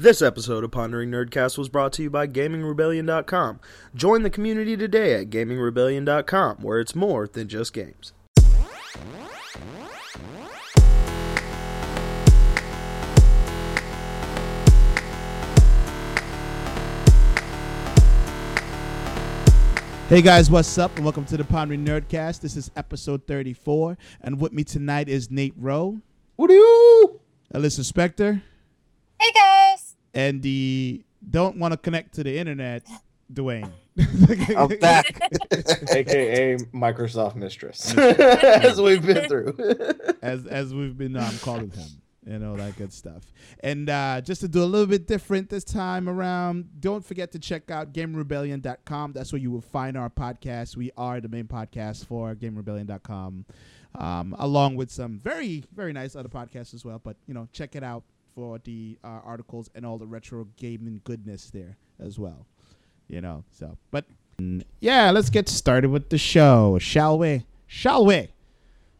This episode of Pondering Nerdcast was brought to you by GamingRebellion.com. Join the community today at GamingRebellion.com, where it's more than just games. Hey guys, what's up? And welcome to the Pondering Nerdcast. This is episode 34. And with me tonight is Nate Rowe, What do you? Alyssa Spector, Hey guys. And the don't want to connect to the internet, Dwayne. I'm back, aka Microsoft Mistress, as we've been through. as as we've been um, calling him and all that good stuff. And uh, just to do a little bit different this time around, don't forget to check out GameRebellion.com. That's where you will find our podcast. We are the main podcast for GameRebellion.com, um, along with some very very nice other podcasts as well. But you know, check it out for the uh, articles and all the retro gaming goodness there as well. You know, so but yeah, let's get started with the show, shall we? Shall we?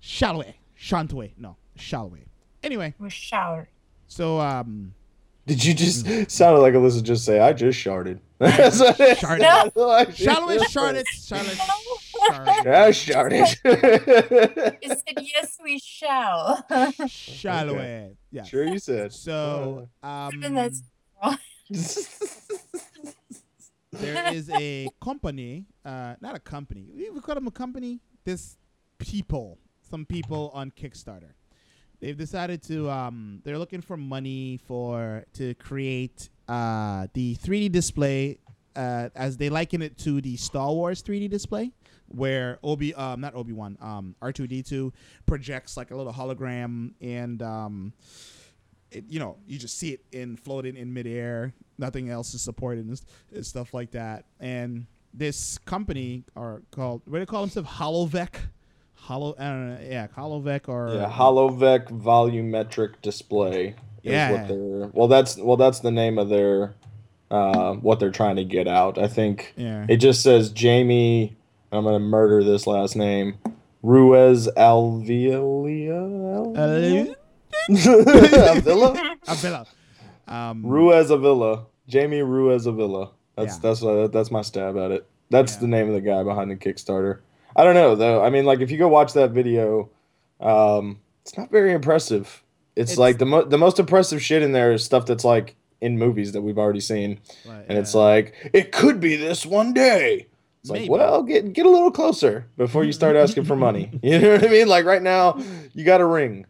Shall we? Shan't we? No, shall we? Anyway, We showered. so um, Did you just sounded like Alyssa just say, "I just sharded"? Sharded. Like, shall we? Charlotte, Charlotte, Charlotte, I sharded. You said yes, we shall. shall we? Yeah. sure, you said. So um, that's- there is a company, uh, not a company. We we call them a company. This people, some people on Kickstarter. They've decided to. Um, they're looking for money for to create uh, the 3D display, uh, as they liken it to the Star Wars 3D display, where Obi, um, not Obi Wan, um, R2D2 projects like a little hologram and um, it, you know, you just see it in floating in midair. Nothing else is supported and, and stuff like that. And this company are called what do they call themselves? Holovect. Hollow, I don't know, yeah, Holovect or yeah, Holovect volumetric display. Is Yeah. What they're, well, that's well, that's the name of their uh, what they're trying to get out. I think yeah, It just says Jamie. I'm gonna murder this last name. Ruiz. Uh, Avila. Avila. Um, Ruiz Avila. Jamie Ruiz Avila. That's Yeah. that's uh, that's my stab at it. That's Yeah. the name of the guy behind the Kickstarter. I don't know though. I mean, like if you go watch that video, um, it's not very impressive. It's, It's- like the mo- the most impressive shit in there is stuff that's like in movies that we've already seen, right, and it's like it could be this one day. It's Maybe. like, well, get get a little closer before you start asking for money. You know what I mean? Like right now, you got a ring.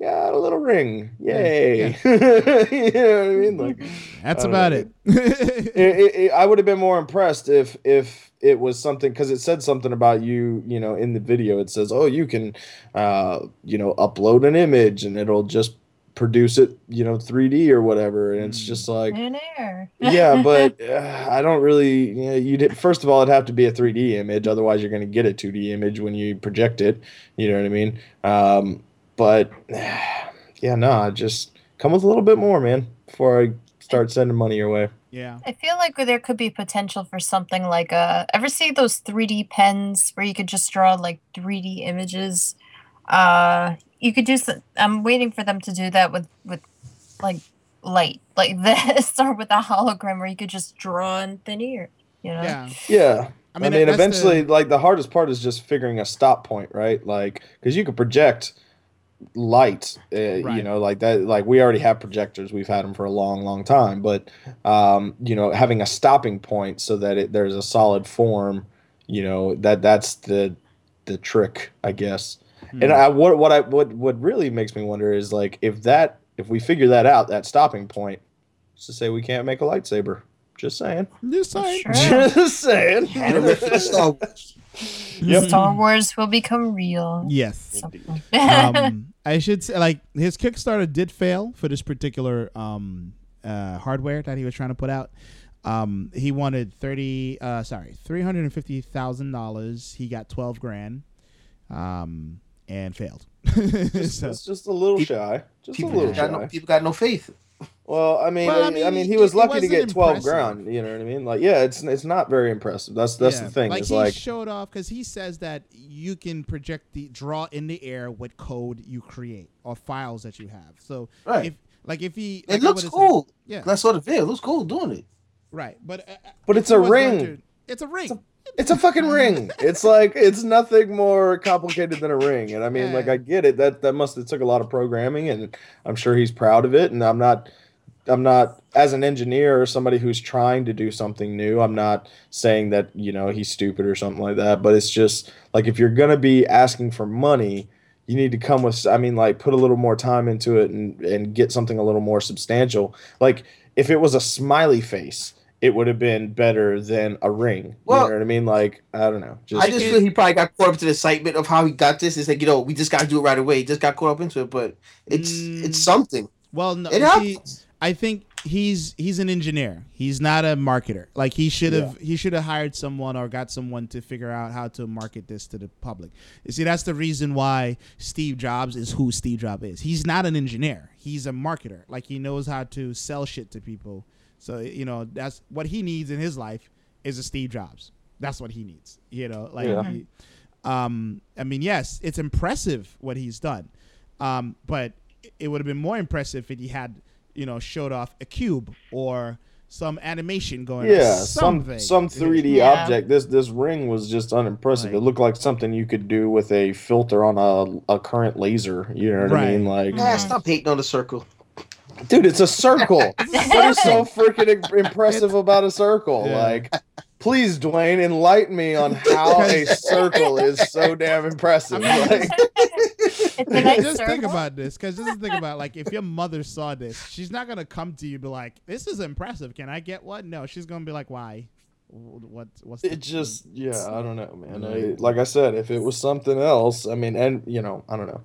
Got a little ring. Yay. you know what I mean? Like that's about know. it. it, it, it- I would have been more impressed if if it was something because it said something about you. You know, in the video, it says, "Oh, you can, uh, you know, upload an image and it'll just produce it, you know, 3D or whatever." And it's Mm. just like, air. yeah, but uh, I don't really. You know, you did first of all, it'd have to be a 3D image. Otherwise, you're going to get a 2D image when you project it. You know what I mean? Um, but yeah, no, I just come with a little bit more, man, before I start sending money your way. yeah, I feel like there could be potential for something like uh ever see those 3D pens where you could just draw like 3D images? Uh you could do some, I'm waiting for them to do that with with like light like this or with a hologram where you could just draw in thin air, you know? yeah. Yeah. I I mean, mean, that's the- eventually, like the hardest part is just figuring a stop point, right? Like, because you could project light, uh, you know, like that. Like we already have projectors; we've had them for a long, long time. But, um, you know, having a stopping point so that it, there's a solid form, you know, that that's the the trick, I guess. Hmm. And I what what I what what really makes me wonder is like if that if we figure that out, that stopping point, is to say we can't make a lightsaber. Just saying. Just saying. Sure. Just saying. Animate for the Star Wars. Yep. Star Wars will become real. Yes. Um, I should say, like his Kickstarter did fail for this particular um, uh, hardware that he was trying to put out. Um, he wanted thirty, uh, sorry, three hundred and fifty thousand dollars. He got twelve grand, um, and failed. Just, So- it's just a little People- shy. Just a little got, no, shy. people got no faith. Well, I mean, Well, I I mean, mean, he was lucky to get twelve impressive. grand. You know what I mean? Like, yeah, it's it's not very impressive. That's that's Yeah, the thing. Like he like, showed off because he says that you can project the draw in the air what code you create or files that you have. So Right. if Like if he, It like I looks would've said- cool. Yeah, that's saw the video. It looks cool doing it. right. But uh, But it's a ring. to- it's a ring. It's It's a fucking ring. It's like it's nothing more complicated than a ring. And I mean, like I get it. That that must have took a lot of programming, and I'm sure he's proud of it. And I'm not, I'm not as an engineer or somebody who's trying to do something new. I'm not saying that you know he's stupid or something like that. But it's just like if you're gonna be asking for money, you need to come with. I mean, like put a little more time into it and and get something a little more substantial. Like if it was a smiley face. It would have been better than a ring. Well- you know what I mean? Like I don't know. Just I just feel he probably got caught up to the excitement of how he got this. It's like you know we just got to do it right away. He just got caught up into it, but it's Mm. it's something. Well, no, It see, happens. I think he's he's an engineer. He's not a marketer. Like he should have he should have hired someone or got someone to figure out how to market this to the public. You see, that's the reason why Steve Jobs is who Steve Jobs is. He's not an engineer. He's a marketer. Like he knows how to sell shit to people. So you know that's what he needs in his life is a Steve Jobs. That's what he needs. You know, like Yeah. he- um, I mean, yes, it's impressive what he's done, um, but it would have been more impressive if he had, you know, showed off a cube or some animation going. yeah, something. some some 3D Yeah. object. This this ring was just unimpressive. Like- it looked like something you could do with a filter on a, a current laser. You know what I mean? Like, Yeah, Mhm. stop hating on the circle. Dude, it's a circle. what is so freaking impressive about a circle? Yeah. Like, please, Dwayne, enlighten me on how a circle is so damn impressive. Like, It's a nice just think about this, because just think about like if your mother saw this, she's not gonna come to you and be like, "This is impressive. Can I get one?" No, she's gonna be like, "Why? What? What's it just, yeah, I don't know, man. I, like I said, if it was something else, I mean, and you know, I don't know.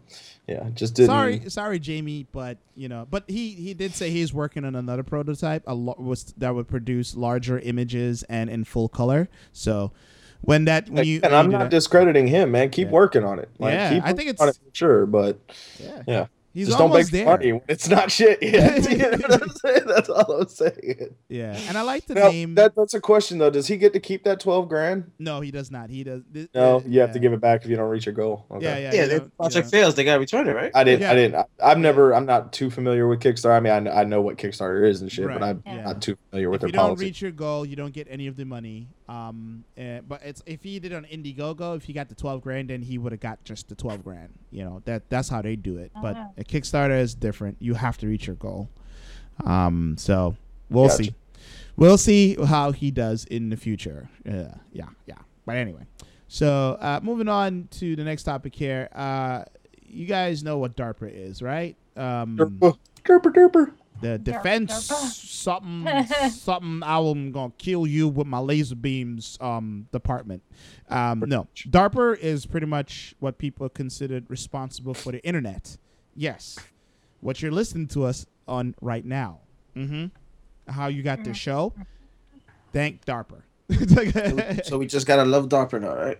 Yeah, just didn't. Sorry, sorry, Jamie, but you know, but he he did say he's working on another prototype, a lo- was that would produce larger images and in full color. So when that when you and I'm not that- discrediting him, man. Keep Yeah. working on it. Like, Yeah, I think it's- it sure, but yeah, yeah, he's just don't make there. money it's not shit yet. you know what I'm saying? That's all I'm saying. Yeah, and I like the Now, name. that that's a question though. Does he get to keep that twelve grand? no, he does not. He does. Th- No, uh, you have to give it back if you don't reach your goal. Okay. Yeah, yeah, Yeah, you the you project fails, they gotta return it, right? I didn't. Yeah. I didn't. I, I've never. I'm not too familiar with Kickstarter. I mean, I, I know what Kickstarter is and shit, but I'm Yeah. not too familiar with if you don't policy. reach your goal, you don't get any of the money. Um, eh, but it's if he did it on Indiegogo, if he got the twelve grand, then he would have got just the twelve grand. You know that that's how they do it. But Ah. a Kickstarter is different. You have to reach your goal. Um, so we'll Gotcha. see. We'll see how he does in the future. Yeah, yeah, yeah. But anyway, so uh, moving on to the next topic here. Uh, you guys know what DARPA is, right? Um, Derper, derper, derper. The defense something something I'm gonna kill you with my laser beams um department. Um no. DARPA is pretty much what people considered responsible for the internet. Yes. What you're listening to us on right now. Mm-hmm. How you got this show. Thank DARPA. so we just gotta love DARPA now, right?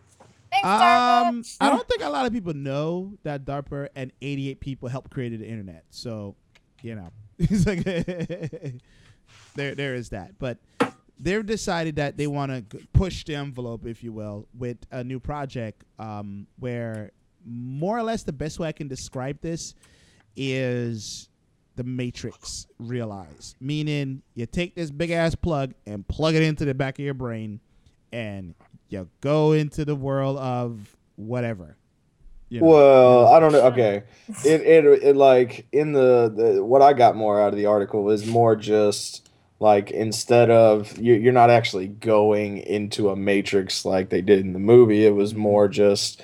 Thanks, Um, I don't think a lot of people know that DARPA and 88 people helped create the internet. So, you know, it's like there, there is that. But they've decided that they want to push the envelope, if you will, with a new project um, where more or less the best way I can describe this is the Matrix realized. Meaning, you take this big ass plug and plug it into the back of your brain, and you go into the world of whatever. You know? Well, I don't know. Okay, it, it it like in the, the what I got more out of the article is more just like instead of you, you're not actually going into a matrix like they did in the movie. It was more just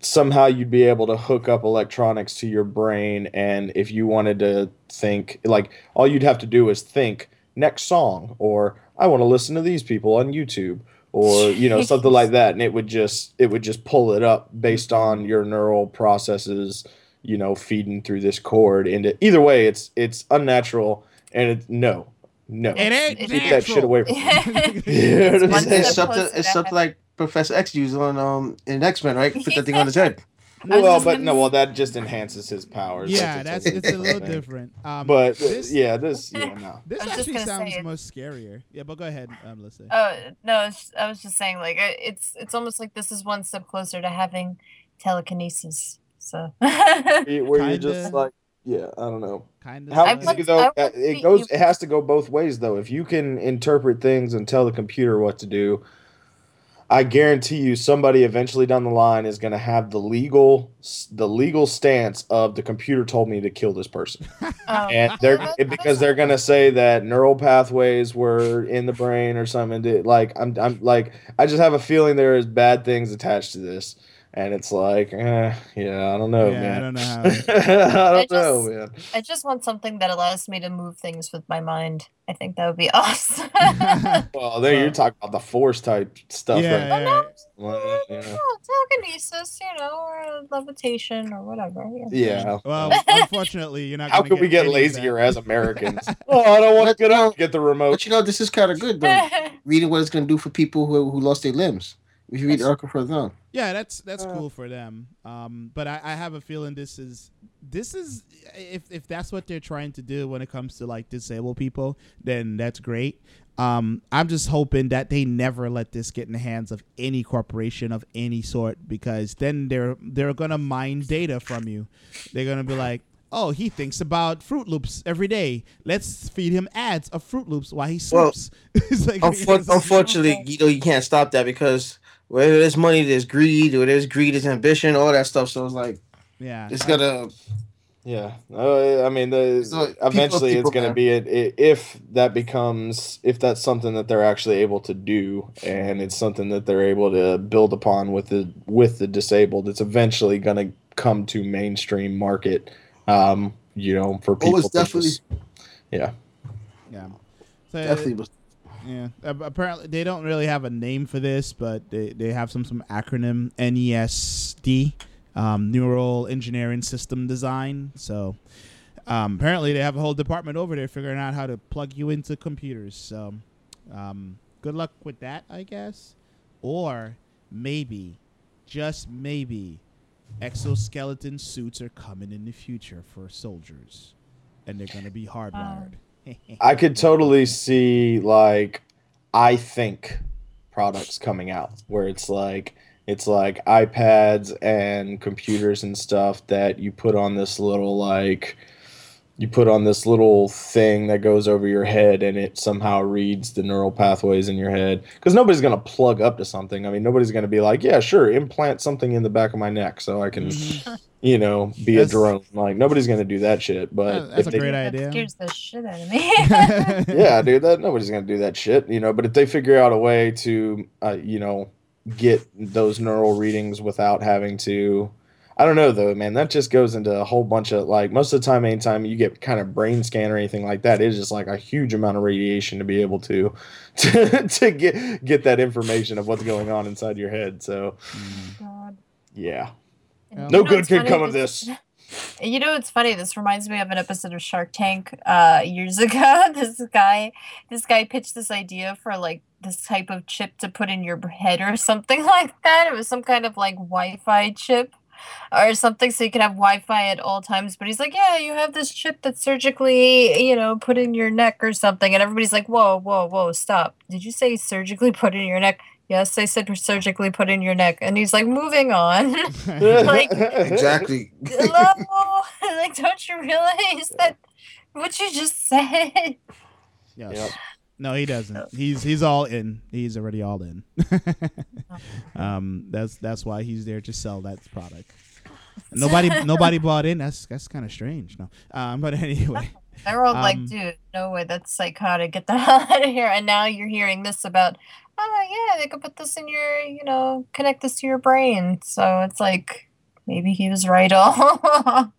somehow you'd be able to hook up electronics to your brain, and if you wanted to think, like all you'd have to do is think next song, or I want to listen to these people on YouTube or you know something like that and it would just it would just pull it up based on your neural processes you know feeding through this cord into either way it's it's unnatural and it no no It ain't Keep keep that shit away from me It's You know what I'm one saying? It's something. It's something like Professor X used on um in X Men, right? Put that thing on his head. I was well but gonna no well that just enhances his powers yeah, that's it's a little different. Um, but uh, this, yeah this yeah no this I was just actually sounds say it- scarier. Yeah, but go ahead, um, let's say. Oh no, I was just saying like it's it's almost like this is one step closer to having telekinesis. So where you're just like Yeah, I don't know. kind of. How I would- it though? I uh, would It goes. you- It has to go both ways though. If you can interpret things and tell the computer what to do, I guarantee you somebody eventually down the line is going to have the legal the legal stance of the computer told me to kill this person. Um, and they're because they're gonna say that neural pathways were in the brain or something. Like I'm, I'm like I just have a feeling there is bad things attached to this, and it's like, eh, yeah, I don't know, Yeah, I man. don't know how. I don't I know, man. I just want something that allows me to move things with my mind. I think that would be awesome. Well, there you're talking about the force type stuff, yeah, right? yeah, Well, yeah. Oh, telekinesis, you know, or levitation or whatever. Yeah. Yeah. Well, unfortunately, you're not. How gonna can we get lazier as Americans? oh, I don't want to get up and get the remote. But you know, this is kind of good though. Reading what it's going to do for people who who lost their limbs. If you read the article further on. Yeah, that's that's Uh, cool for them. Um, but I, I have a feeling this is this is if if that's what they're trying to do when it comes to like disabled people, then that's great. Um, I'm just hoping that they never let this get in the hands of any corporation of any sort because then they're they're gonna mine data from you. They're gonna be like, oh, he thinks about Fruit Loops every day. Let's feed him ads of Fruit Loops while he Well, sleeps. It's like- Unfor- unfortunately, you know, you can't stop that because where there's money, there's greed, or there's greed, there's ambition, all that stuff. So it's like yeah, it's gonna. Yeah, uh, I mean, the So, eventually people it's going to man. be it, i if that becomes if that's something that they're actually able to do, and it's something that they're able to build upon with the with the disabled. It's eventually going to come to mainstream market. Um, you know, for people. Oh, it's definitely just- yeah. yeah. So, definitely was Yeah, apparently they don't really have a name for this, but they, they have some some acronym NESD, um, Neural Engineering System Design. So um, apparently they have a whole department over there figuring out how to plug you into computers. So um, good luck with that, I guess. Or maybe, just maybe, exoskeleton suits are coming in the future for soldiers, and they're gonna be hardwired. I could totally see like I think products coming out where it's like it's like iPads and computers and stuff that you put on this little like you put on this little thing that goes over your head and it somehow reads the neural pathways in your head because nobody's going to plug up to something i mean nobody's going to be like yeah sure implant something in the back of my neck so i can Mhm. you know be That's- a drone like nobody's going to do that shit but that's if a they- great that idea. scares the shit out of me. yeah, dude, that nobody's gonna do that shit, you know. But if they figure out a way to, uh, you know, get those neural readings without having to, I don't know though, man. That just goes into a whole bunch of like most of the time, anytime you get kind of brain scan or anything like that, it's just like a huge amount of radiation to be able to to, to get get that information of what's going on inside your head. So God. yeah, Well- no You good what's can come of this. You know it's funny? This reminds me of an episode of Shark Tank uh, years ago. This guy, this guy pitched this idea for like this type of chip to put in your head or something like that. It was some kind of like Wi-Fi chip or something, so you can have Wi-Fi at all times. But he's like, yeah, you have this chip that's surgically, you know, put in your neck or something, and everybody's like, whoa, whoa, whoa, stop! Did you say surgically put in your neck? Yes, I said surgically put in your neck, and he's like, moving on. like, exactly. Hello? like, don't you realize that what you just said? Yes. Yep. No, he doesn't. He's he's all in. He's already all in. um, that's that's why he's there to sell that product. Nobody nobody bought in. That's that's kind of strange. No, um, but anyway, They're all Um, like, dude, no way, that's psychotic. Get the hell out of here. And now you're hearing this about, oh, yeah, they could put this in your, you know, connect this to your brain. So it's like, maybe he was right all.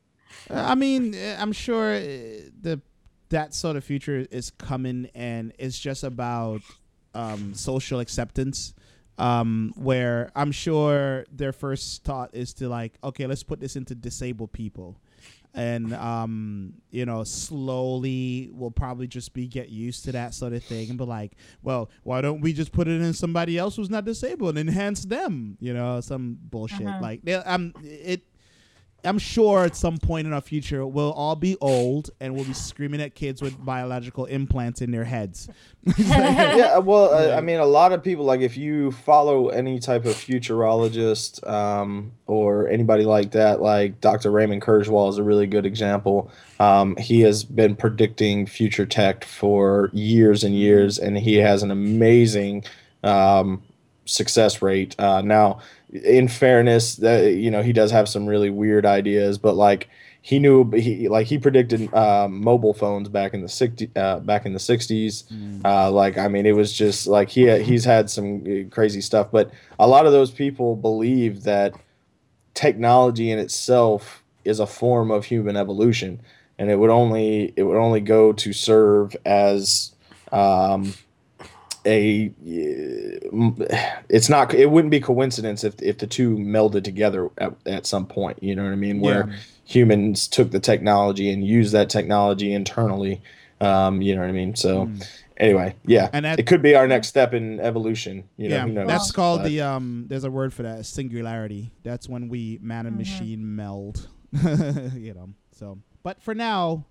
I mean, eh, I'm sure eh, the that sort of future is coming, and it's just about um, social acceptance. Um, where I'm sure their first thought is to like, okay, let's put this into disabled people, and um, you know, slowly we'll probably just be get used to that sort of thing, and be like, well, why don't we just put it in somebody else who's not disabled and enhance them? You know, some bullshit Mhm. like they- um, it I'm sure at some point in our future we'll all be old and we'll be screaming at kids with biological implants in their heads. yeah, well, uh, I mean, a lot of people like if you follow any type of futurologist um, or anybody like that, like Dr. Raymond Kurzweil is a really good example. Um, he has been predicting future tech for years and years, and he has an amazing um, success rate. Uh, now, in fairness, that you know he does have some really weird ideas, but like he knew he like he predicted uh, mobile phones back in the 60 uh, back in the 60s uh, like i mean it was just like he he's had some uh, crazy stuff but a lot of those people believe that technology in itself is a form of human evolution and it would only it would only go to serve as um, a it's not it wouldn't be coincidence if if the two melded together at, at some point you know what i mean where Yeah. humans took the technology and used that technology internally um, you know what i mean so Mm. anyway yeah And that- it could be our next step in evolution you know yeah, who knows? that's called But- the um. There's a word for that, singularity. That's when we man and Mhm. machine meld. you know. So, but for now,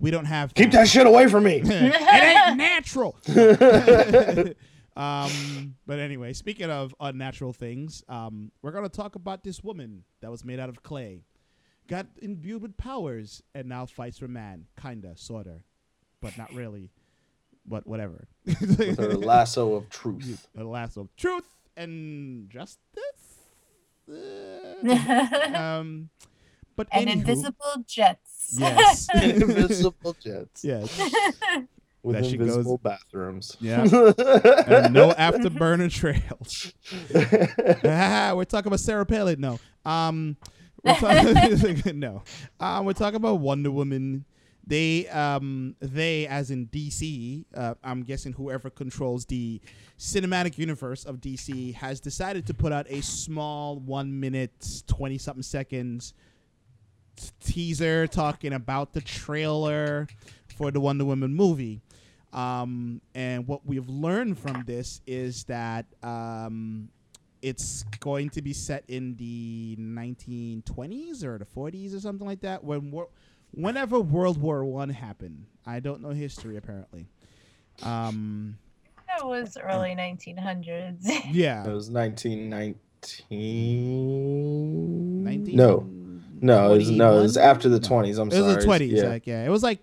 we don't have. keep that shit away from me it ain't natural. um, but anyway, speaking of unnatural things, um, we're gonna talk about this woman that was made out of clay, got imbued with powers, and now fights for man, kinda, sorta, but not really. But whatever. with her lasso of truth a lasso of truth and justice. Uh, um, but and anywho- invisible jets. Yes. invisible jets yes. with That she goes- invisible bathrooms Yeah. and no afterburner trails. Ah, we're talking about Sarah Palin. No. Um, we're talking, no. Um, we're talking about Wonder Woman. They, um, they, as in DC, uh, I'm guessing whoever controls the cinematic universe of DC has decided to put out a small one minute, 20 something seconds teaser talking about the trailer for the Wonder Woman movie. Um, and what we've learned from this is that um, it's going to be set in the 1920s or the 40s or something like that. When wor- whenever World War One happened, I don't know history apparently. Um, That was early 1900s. yeah, It was 1919. 19 No, no, it was, no, it was after the 20s. I'm It was the twenties, Yeah, like yeah, it was like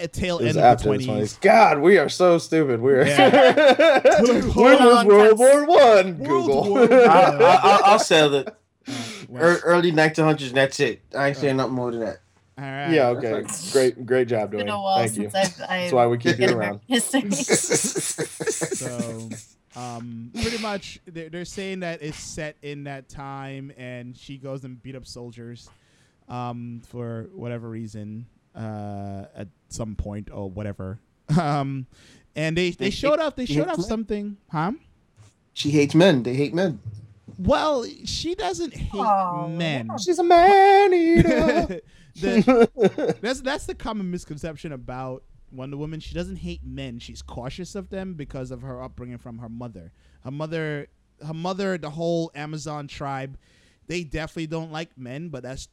a tail it was end of after the the twenties. God, we are so stupid. We're Yeah. when Hold was on, World War One? Google. War I, I, I, I'll sell it. Oh, well, early 1900s. That's it. I ain't oh. saying nothing more than that. all right. yeah, okay, great, great job, doing It's been Dwayne. a while Thank you. I've, I've That's why we keep you around. History. So, um, pretty much, they're, they're saying that it's set in that time, and she goes and beat up soldiers, um, for whatever reason, uh, at some point or whatever. Um, and they they They- showed up. They they showed hate off something, huh? she hates men. They hate men. Well, she doesn't hate Aw. men. She's a man eater. The- that's that's the common misconception about Wonder Woman. She doesn't hate men. She's cautious of them because of her upbringing from her mother. Her mother, her mother, the whole Amazon tribe, they definitely don't like men. But that's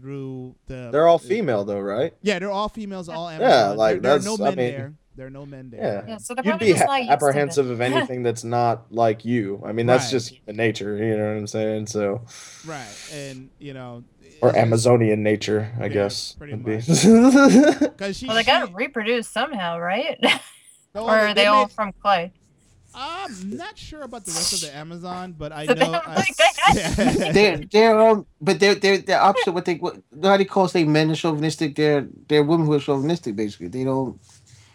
through the. They're all female though, right? Yeah, they're all females. All Amazon. Yeah, like, there, there are no that's- I men mean- there. There are no men there. Yeah. Yeah, so they're You'd probably be just ha- not used to apprehensive of anything that's not like you. I mean, that's Right. just human nature. You know what I'm saying? So, Right, and you know. Or Amazonian nature, I Yeah, guess. pretty would be. Cause she, Well, they she- gotta reproduce somehow, right? no, or are they all made- from clay? I'm not sure about the rest of the Amazon, but I So know. don't I- Yeah. They're they're um, but they're they're they're opposite. What they what how they call say men are chauvinistic. They're they're women who are chauvinistic. Basically, they don't.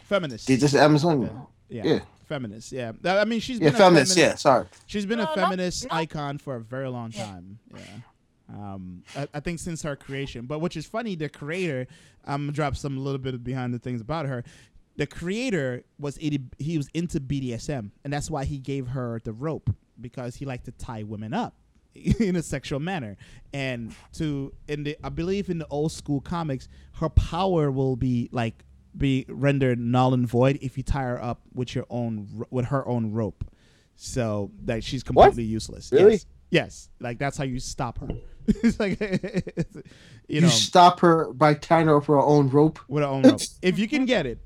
feminist. They just Amazonian. yeah. Yeah. Feminist. Yeah. I mean, she's Yeah, been feminist. a Yeah, sorry. She's been a No, not- feminist not- icon for a very long time. Yeah. Um, I, I think since her creation, but which is funny, the creator. I'm gonna drop some little bit of behind the things about her. The creator was 80, he was into BDSM, and that's why he gave her the rope because he liked to tie women up in a sexual manner. And to in the I believe in the old school comics, her power will be like be rendered null and void if you tie her up with your own with her own rope. So that she's completely useless. Really? Yes. Yes, like that's how you stop her. it's like you know You, know stop her by tying her up her own rope. with her own rope. if you can get it,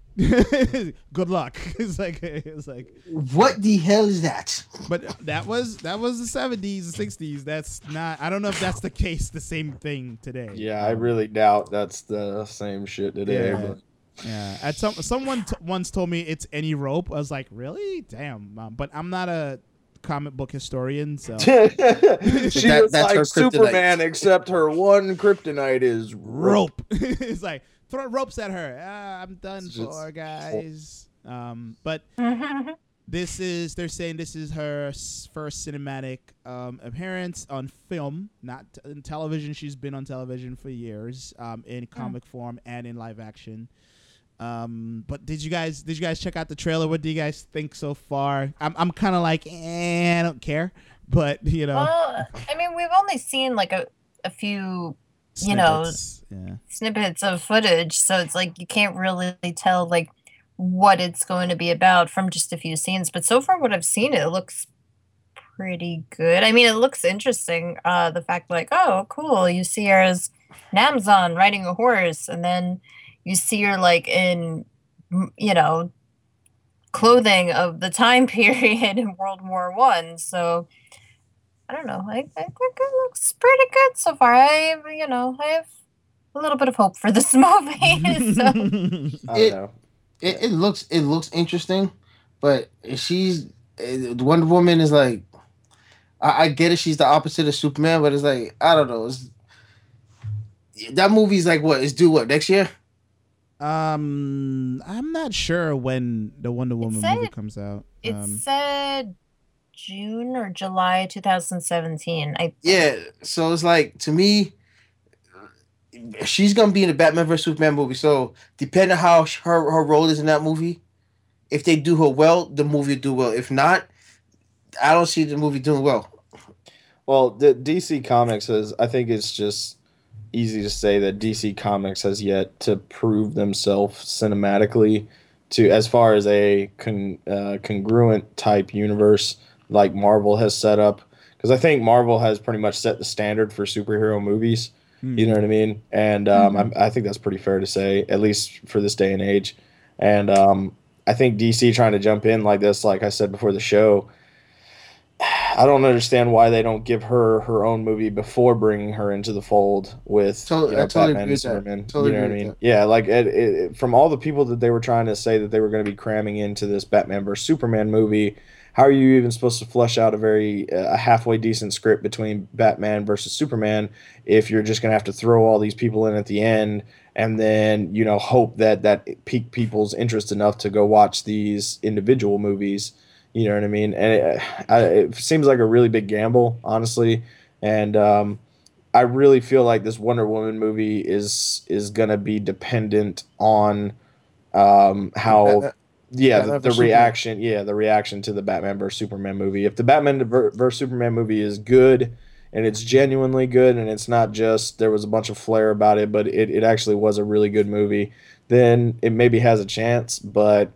good luck. It's like it's like, What the hell is that? but that was that was the seventies, the sixties. That's not. I don't know if that's the case. The same thing today. Yeah, I really doubt that's the same shit today. Yeah. but- Yeah, at some someone t- once told me it's any rope. I was like, really? Damn. Um, but I'm not a comic book historian, so she That- was that's like her kryptonite. Superman, except her one kryptonite is rope. rope. it's like throw ropes at her. Ah, I'm done It's just- for guys. Um, but this is they're saying this is her first cinematic um, appearance on film, not t- in television. She's been on television for years, um, in comic form and in live action. Um, but did you guys did you guys check out the trailer? What do you guys think so far? I'm I'm kind of like, eh, I don't care, but you know, well, I mean, we've only seen like a, a few you know, snippets. yeah. snippets of footage, so it's like you can't really tell like what it's going to be about from just a few scenes. But so far, what I've seen, it looks pretty good. I mean, it looks interesting. Uh, the fact like, oh, cool, you see her as an Amazon riding a horse, and then you see her like in, you know, clothing of the time period in World War One. So. I don't know. I, I think it looks pretty good so far. I, you know, I have a little bit of hope for this movie. so. It- It, it looks it looks interesting, but she's eh, Wonder Woman is like I, I get it. She's the opposite of Superman, but it's like I don't know. It's, that movie's like what? It's due what next year? Um, I'm not sure when the Wonder Woman movie comes out. It Um, said June or July 2017. I Yeah. So it's like to me, she's gonna be in the Batman vs Superman movie. So depending on how her her role is in that movie, if they do her well, the movie will do well. If not, I don't see the movie doing well. Well, the DC Comics is. I think it's just easy to say that DC Comics has yet to prove themselves cinematically to as far as a con, uh, congruent type universe like Marvel has set up. Because I think Marvel has pretty much set the standard for superhero movies. hmm. You know what I mean? And um, I, I think that's pretty fair to say, at least for this day and age. And um, I think DC trying to jump in like this, like I said before the show, I don't understand why they don't give her her own movie before bringing her into the fold with Totally- you know, totally Batman and that. Superman. Totally you know what I mean? with Yeah, like it, it, it- from all the people that they were trying to say that they were going to be cramming into this Batman versus Superman movie, how are you even supposed to flesh out a very uh, a halfway decent script between Batman versus Superman if you're just going to have to throw all these people in at the end and then you know hope that that pique people's interest enough to go watch these individual movies you know what i mean and it, it seems like a really big gamble honestly and um, i really feel like this wonder woman movie is is going to be dependent on um, how yeah, the, the reaction. Yeah, the reaction to the Batman versus Superman movie. If the Batman versus Superman movie is good and it's genuinely good, and it's not just there was a bunch of flair about it, but it, it actually was a really good movie, then it maybe has a chance. But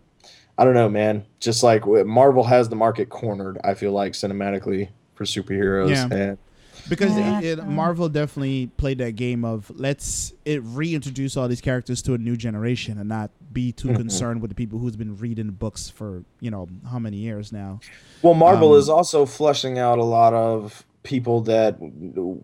I don't know, man. Just like Marvel has the market cornered, I feel like cinematically for superheroes. Yeah. And because Yeah. it, it, Marvel definitely played that game of let's it reintroduce all these characters to a new generation and not be too Mhm. concerned with the people who's been reading books for you know how many years now. Well, Marvel Um, is also flushing out a lot of people that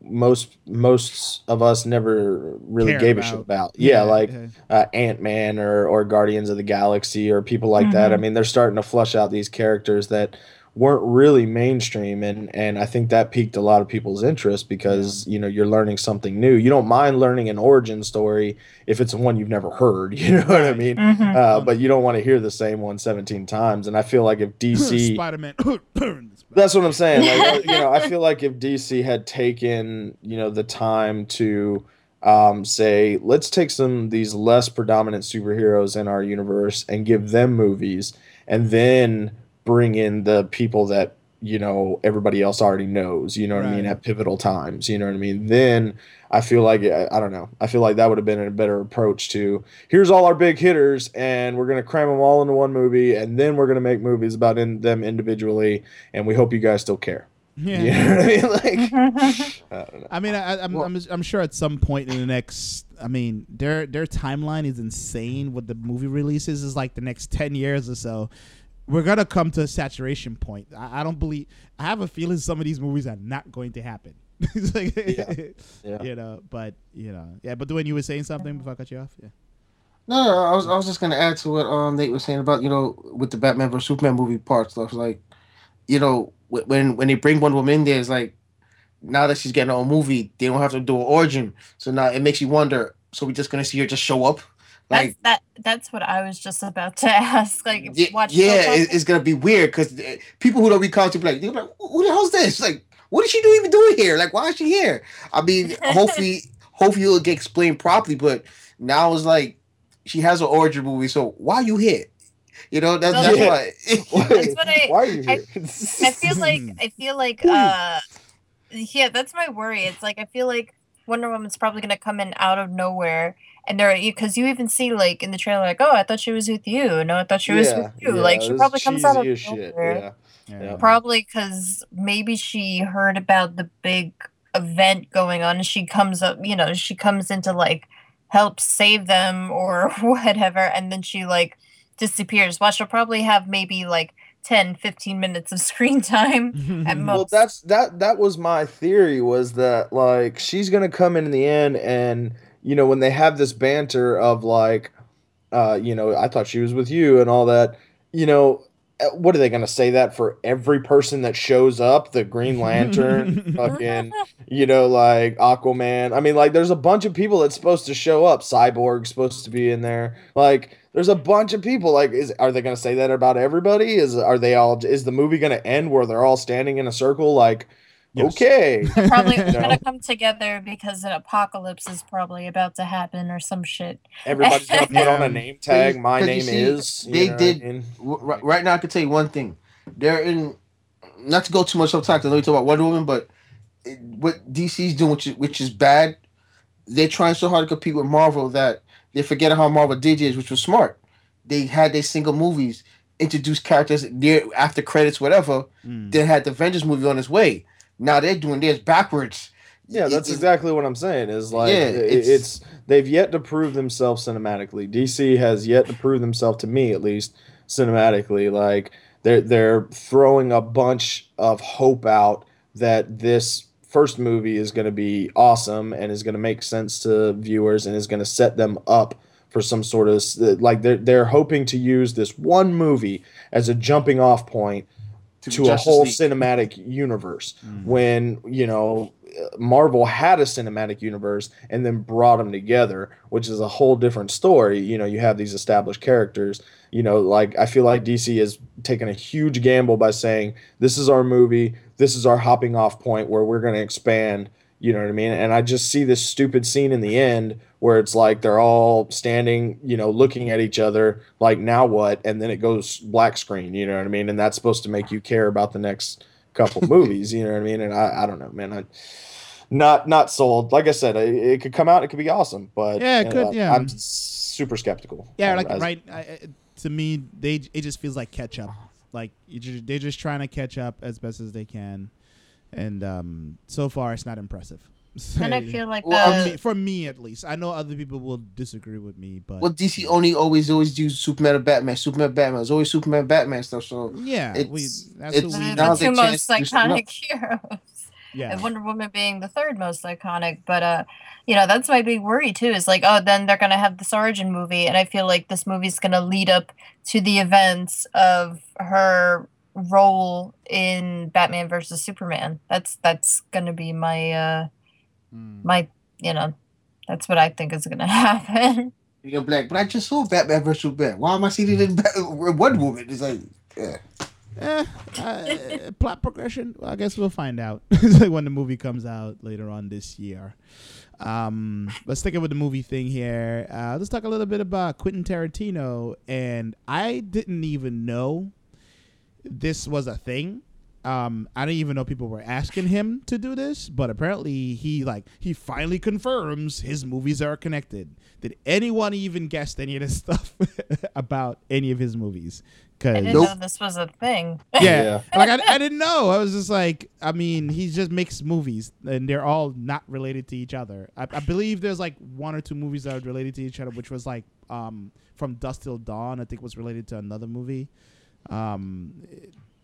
most most of us never really Care gave a shit about. about. Yeah, like yeah. uh, Ant Man or or Guardians of the Galaxy or people like that. I mean, they're starting to flush out these characters that weren't really mainstream and and I think that piqued a lot of people's interest because you know you're learning something new. You don't mind learning an origin story if it's one you've never heard. You know what I mean? Mhm. Uh, but you don't want to hear the same one 17 times. And I feel like if DC Spider Man. That's what I'm saying. Like, you know, I feel like if DC had taken, you know, the time to um, say, let's take some these less predominant superheroes in our universe and give them movies, and then bring in the people that you know everybody else already knows. You know what I mean? At pivotal times. You know what I mean? Then I feel like I, I don't know. I feel like that would have been a better approach to here's all our big hitters, and we're gonna cram them all into one movie, and then we're gonna make movies about in, them individually and we hope you guys still care. Yeah. You know what I mean? Like, I don't know. I mean, I, I'm, Well- I'm I'm sure at some point in the next, I mean, their their timeline is insane. What the movie releases is like the next ten years or so. We're gonna come to a saturation point. I, I don't believe. I have a feeling some of these movies are not going to happen. It's like, Yeah. you know, but you know, yeah. But the when you were saying something before I cut you off, yeah. No, no, I was I was just gonna add to what um Nate was saying about you know with the Batman vs Superman movie part stuff like, you know when when they bring Wonder Woman in there it's like, now that she's getting her own movie they don't have to do an origin so now it makes you wonder so we're just gonna see her just show up, That's like that. That's what I was just about to ask. Like, yeah, watch. yeah it, it's gonna be weird because people who don't read comics be like they're like who the hell's this like what is she doing even doing here like why is she here I mean hopefully hopefully it'll get explained properly but now it's like she has an origin movie so why are you here you know that's, Well, that's yeah. why That's what I- Why are you here? I feel like I feel like uh yeah, that's my worry. It's like I feel like Wonder Woman's probably gonna come in out of nowhere, and there because you even see like in the trailer like oh I thought she was with you, no I thought she was with you. like she probably comes out of shit, nowhere. Yeah. Yeah. Probably because maybe she heard about the big event going on, and she comes up, you know, she comes in to like help save them or whatever, and then she like disappears. Well, she'll probably have maybe like 10, 15 minutes of screen time at most. Well, that's that. That was my theory. Was that like she's gonna come in, in the end, and you know when they have this banter of like, uh, you know, I thought she was with you and all that. You know, Uh, what are they gonna say that for every person that shows up? The Green Lantern, fucking, you know, like Aquaman. I mean, like, there's a bunch of people that's supposed to show up. Cyborg's supposed to be in there. Like, there's a bunch of people. Like, is are they gonna say that about everybody? Is are they all? Is the movie gonna end where they're all standing in a circle? Like, Yes. okay, probably No. gonna come together because an apocalypse is probably about to happen or some shit. everybody's gonna put on a name tag. My name see, is. they know did- mean? W- right, right now, I can tell you one thing. They're in, not to go too much off topic. I know you talk about Wonder Woman, but it, what DC's doing, which is, which is bad, they're trying so hard to compete with Marvel that they're forgetting how Marvel did is, which was smart. They had their single movies, introduced characters near after credits, whatever. Mm. Then had the Avengers movie on its way. Now they're doing this backwards. Yeah, that's it- exactly what I'm saying. Is like Yeah, it's- it's, they've yet to prove themselves cinematically. DC has yet to prove themselves to me, at least cinematically. Like they're they're throwing a bunch of hope out that this first movie is going to be awesome and is going to make sense to viewers and is going to set them up for some sort of like they're they're hoping to use this one movie as a jumping off point To, to a whole League. cinematic universe Mm. when you know Marvel had a cinematic universe and then brought them together, which is a whole different story. You know, you have these established characters. You know, like I feel like DC has taken a huge gamble by saying this is our movie, this is our hopping off point where we're going to expand. You know what I mean? And I just see this stupid scene in the end where it's like they're all standing, you know, looking at each other, like now what? And then it goes black screen. You know what I mean? And that's supposed to make you care about the next couple movies. You know what I mean? And I, I don't know, man. I not not sold. Like I said, it, it could come out. It could be awesome, but Yeah, it uh, could, yeah. I'm super skeptical. Yeah, like right. I, I- to me, they it just feels like catch up. Like just, they're just trying to catch up as best as they can, and um, so far it's not impressive. And I feel like Well, the, for me, for me at least, I know other people will disagree with me, but Well, DC only always always do Superman and Batman. Superman, Batman. It's always Superman, Batman stuff. So yeah, we, it's- that's it's what we the, the two most iconic heroes. yeah. and Wonder Woman being the third most iconic. But uh, you know, that's my big worry too. Is like, oh, then they're gonna have this origin movie, and I feel like this movie's gonna lead up to the events of her role in Batman versus Superman. That's that's gonna be my uh Mm. my you know, that's what I think is gonna happen. you're black, but I just saw Batman versus Superman. Why am I seeing it in Bat- Wonder Woman? It's like, yeah. Eh, uh, plot progression. Well, I guess we'll find out when the movie comes out later on this year. Um, let's stick it with the movie thing here. Uh, let's talk a little bit about Quentin Tarantino. And I didn't even know this was a thing um, I didn't even know people were asking him to do this, but apparently he like he finally confirms his movies are connected. Did anyone even guess any of this stuff about any of his movies? I Because didn't know this was a thing. yeah, like I, I didn't know. I was just like, I mean, he just makes movies, and they're all not related to each other. I, I believe there's like one or two movies that are related to each other, which was like um, from Dusk Till Dawn. I think was related to another movie. Um,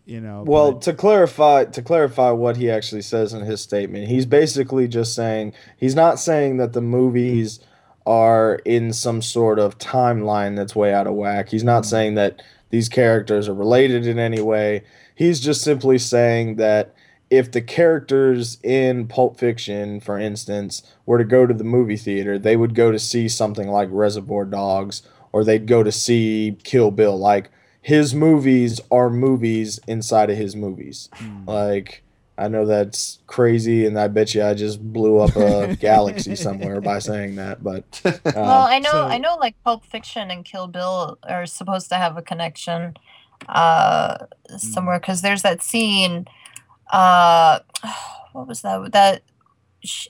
you know. Well, but- to clarify, to clarify what he actually says in his statement, he's basically just saying he's not saying that the movies are in some sort of timeline that's way out of whack. He's not saying that these characters are related in any way. He's just simply saying that if the characters in Pulp Fiction, for instance, were to go to the movie theater, they would go to see something like Reservoir Dogs or they'd go to see Kill Bill. Like his movies are movies inside of his movies. Hmm. Like I know that's crazy, and I bet you I just blew up a galaxy somewhere by saying that. But uh, well, I know, so- I know, like Pulp Fiction and Kill Bill are supposed to have a connection, uh, somewhere because there's that scene. Uh, what was that? That. Sh-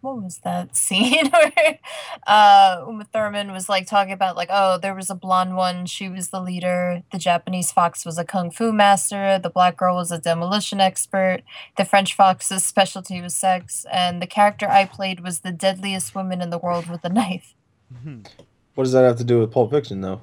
what was that scene where uh Uma Thurman was like talking about like oh there was a blonde one she was the leader the Japanese fox was a kung fu master the black girl was a demolition expert the French fox's specialty was sex and the character I played was the deadliest woman in the world with a knife what does that have to do with Pulp Fiction, though?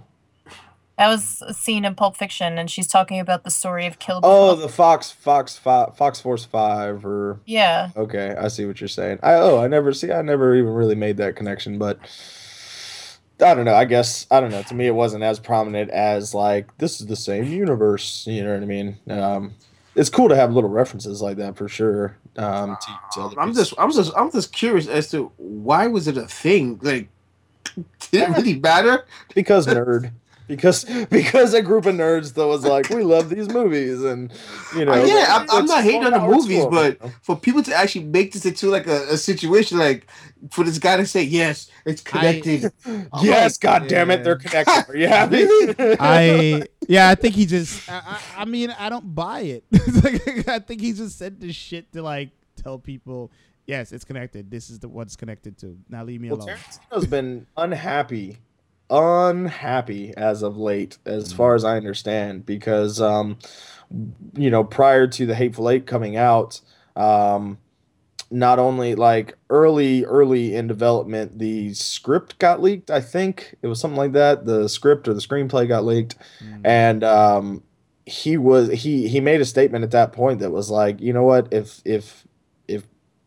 That was a scene in Pulp Fiction and she's talking about the story of Kill Bill Oh, the Fox Fox Fi- Fox Force Five, or yeah okay, I see what you're saying. I oh, I never see. I never even really made that connection, but. I don't know. I guess I don't know. To me, it wasn't as prominent as like this is the same universe. You know what I mean? Um, it's cool to have little references like that for sure. Um, to, to other I'm pieces. just, I'm just, I'm just curious as to why was it a thing? Like, did it really matter? because nerd because because a group of nerds that was like we love these movies and you know Uh, yeah, I'm, I'm not hating on the movies, cool, but you know? for people to actually make this into like a, a situation, like for this guy to say yes, it's connected. I'm yes like, god damn it they're connected are you happy I yeah, I think he just. I, I, I mean, I don't buy it. Like, I think he just said this shit to like tell people, yes, it's connected. This is the what's connected to. Now leave me well, alone. Tarantino's been unhappy unhappy as of late as far as I understand because um you know prior to the Hateful Eight coming out um not only like early early in development the script got leaked i think. It was something like that. The script or the screenplay got leaked. Mm. and um he was he he made a statement at that point that was like you know what? If if if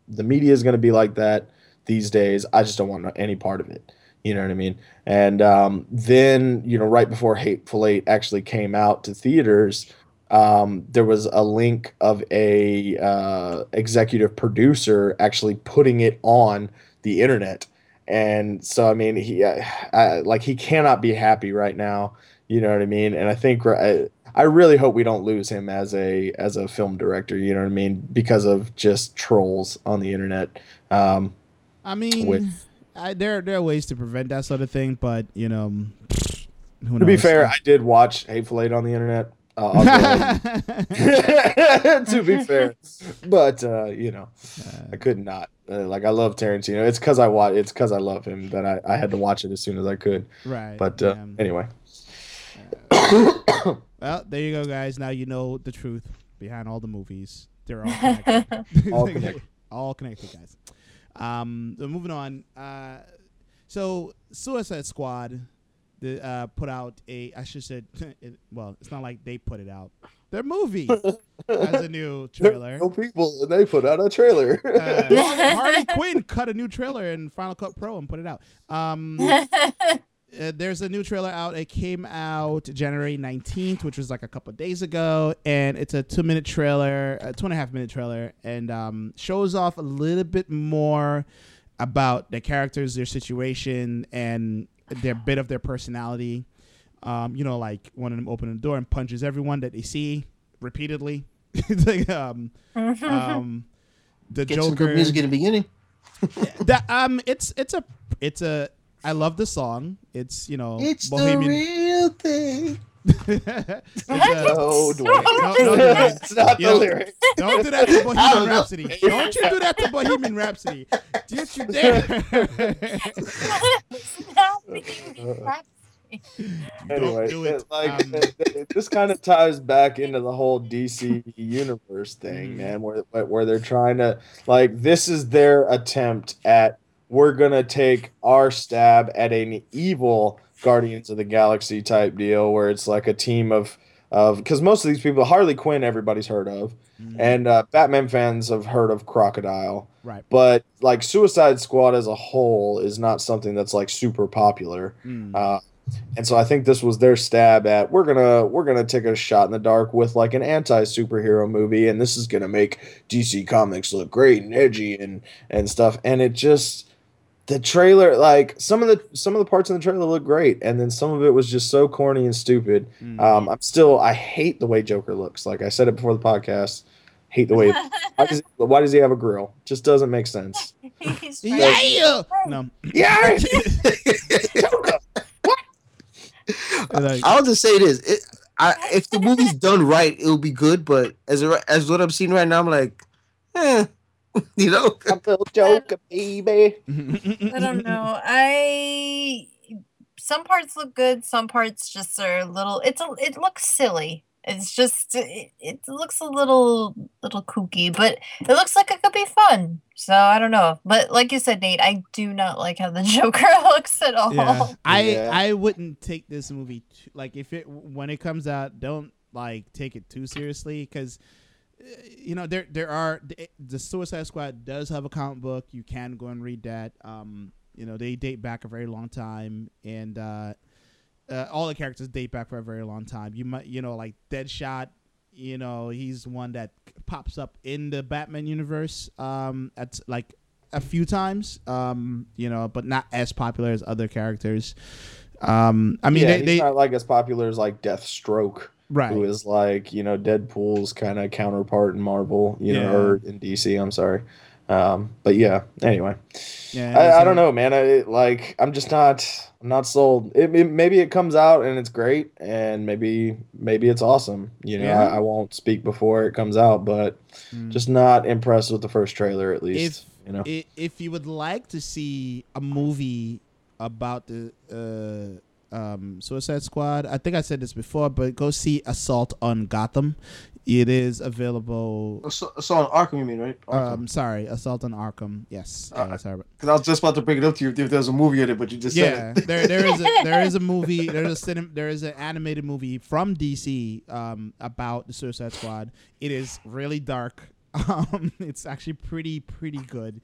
the media is going to be like that these days i just don't want any part of it you know what i mean and um then you know right before hateful eight actually came out to theaters um, there was a link of a uh, executive producer actually putting it on the internet, and so I mean he uh, I, like he cannot be happy right now. You know what I mean? And I think I, I really hope we don't lose him as a as a film director. You know what I mean? Because of just trolls on the internet. Um, I mean, with- I, there there are ways to prevent that sort of thing, but you know, who to be fair, I did watch Hateful Eight on the internet. Uh, I'll go ahead- to be fair, but uh, you know. I could not. Uh, like I love Tarantino. It's because I watch. It's because I love him that I, I had to watch it as soon as I could. right. But uh, yeah. anyway, well, there you go, guys. Now you know the truth behind all the movies. They're all connected. All connected. all connected, guys. Um, so moving on. Uh, so Suicide Squad, the, uh, put out a. I should say, it, well, it's not like they put it out. Their movie has a new trailer. no people, and they put out a trailer. Uh, Harley Quinn cut a new trailer in Final Cut Pro and put it out. Um, uh, there's a new trailer out. It came out January 19th, which was like a couple of days ago, and it's a two minute trailer, a two and a half minute trailer, and um, shows off a little bit more about the characters, their situation, and their bit of their personality. Um, you know, like one of them opens the door and punches everyone that they see repeatedly. It's like, um, um, the Get Joker some good music in the beginning. that um it's it's a it's a I love the song. It's you know It's the Bohemian real thing. It's, uh, No, Dwayne. No, no, Dwayne. That's not the Yo. lyric. Don't do that to Bohemian. Rhapsody. Don't you do that to Bohemian Rhapsody. Don't you dare. Stop making me laugh. Anyway, do it. it- like Um, it- it- this kind of ties back into the whole DC universe thing, Mhm. man. Where where they're trying to like this is their attempt at we're gonna take our stab at an evil Guardians of the Galaxy type deal, where it's like a team of of because most of these people, Harley Quinn, everybody's heard of, and uh, Batman fans have heard of Crocodile right. but like Suicide Squad as a whole is not something that's like super popular. Mm. Uh, and so I think this was their stab at we're gonna we're gonna take a shot in the dark with like an anti superhero movie, and this is gonna make DC Comics look great and edgy and and stuff. And it just the trailer like some of the some of the parts in the trailer look great, and then some of it was just so corny and stupid. Mm. Um, I'm still I hate the way Joker looks. Like I said it before the podcast, hate the way. why, does, why does he have a grill? Just doesn't make sense. He's trying yeah. No. Yeah. Like, I'll just say this: it, I, if the movie's done right, it'll be good. But as a, as what I'm seeing right now, I'm like, eh, you know. I'm the Joker, baby. I don't know. I some parts look good, some parts just are a little. It's a. It looks silly. It's just. It, it looks a little little kooky, but it looks like it could be fun. So I don't know. But like you said, Nate, I do not like how the Joker looks at all. yeah. I Yeah. I wouldn't take this movie too, like if it when it comes out, don't like take it too seriously because you know there there are the, the Suicide Squad does have a comic book. You can go and read that. Um, you know they date back a very long time, and uh, uh, all the characters date back for a very long time. You might you know like Deadshot. You know he's one that pops up in the Batman universe. Um, at like a few times, um, you know, but not as popular as other characters. Um, I mean, yeah, they, he's they not like as popular as like Deathstroke, right, who is like you know Deadpool's kind of counterpart in Marvel, you Yeah. know, or in DC. I'm sorry, um, but yeah. Anyway, yeah. I, I don't know, man. I like I'm just not I'm not sold. It, it- maybe it comes out and it's great, and maybe maybe it's awesome. You know, Yeah. I, I won't speak before it comes out, but Mm. just not impressed with the first trailer at least. If- you know, if you would like to see a movie about the uh, um, Suicide Squad, I think I said this before, but go see Assault on Gotham. It is available. So, so on Arkham, you mean, right? Um, sorry, Assault on Arkham. Yes, uh, sorry. Because I was just about to bring it up to you if there's a movie in it, but you just yeah, there there is a there is a movie there's a cinem- there is an animated movie from DC um about the Suicide Squad. It is really dark. Um, it's actually pretty pretty good.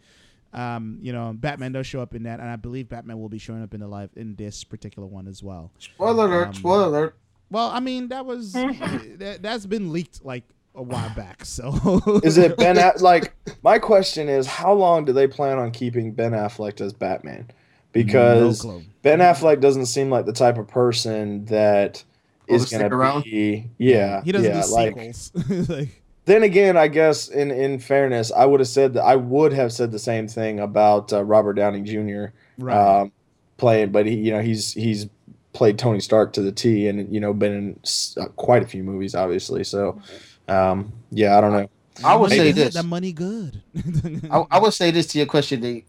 Um, you know, Batman does show up in that, and I believe Batman will be showing up in the live in this particular one as well. Spoiler alert! Um, spoiler alert! Well, I mean that was that, that's been leaked like a while back. So is it Ben? Aff- like my question is, how long do they plan on keeping Ben Affleck as Batman? Because No. Ben Affleck doesn't seem like the type of person that is Will is stick going to around? be. Yeah, he doesn't yeah, do like sequels. like, then again, I guess in in fairness, I would have said that I would have said the same thing about uh, Robert Downey Jr. right. Um, playing, but he, you know, he's he's played Tony Stark to the T, and you know, been in uh, quite a few movies, obviously. So, um, yeah, I don't know. I would Money say this. The money good. I, I would say this to your question. They,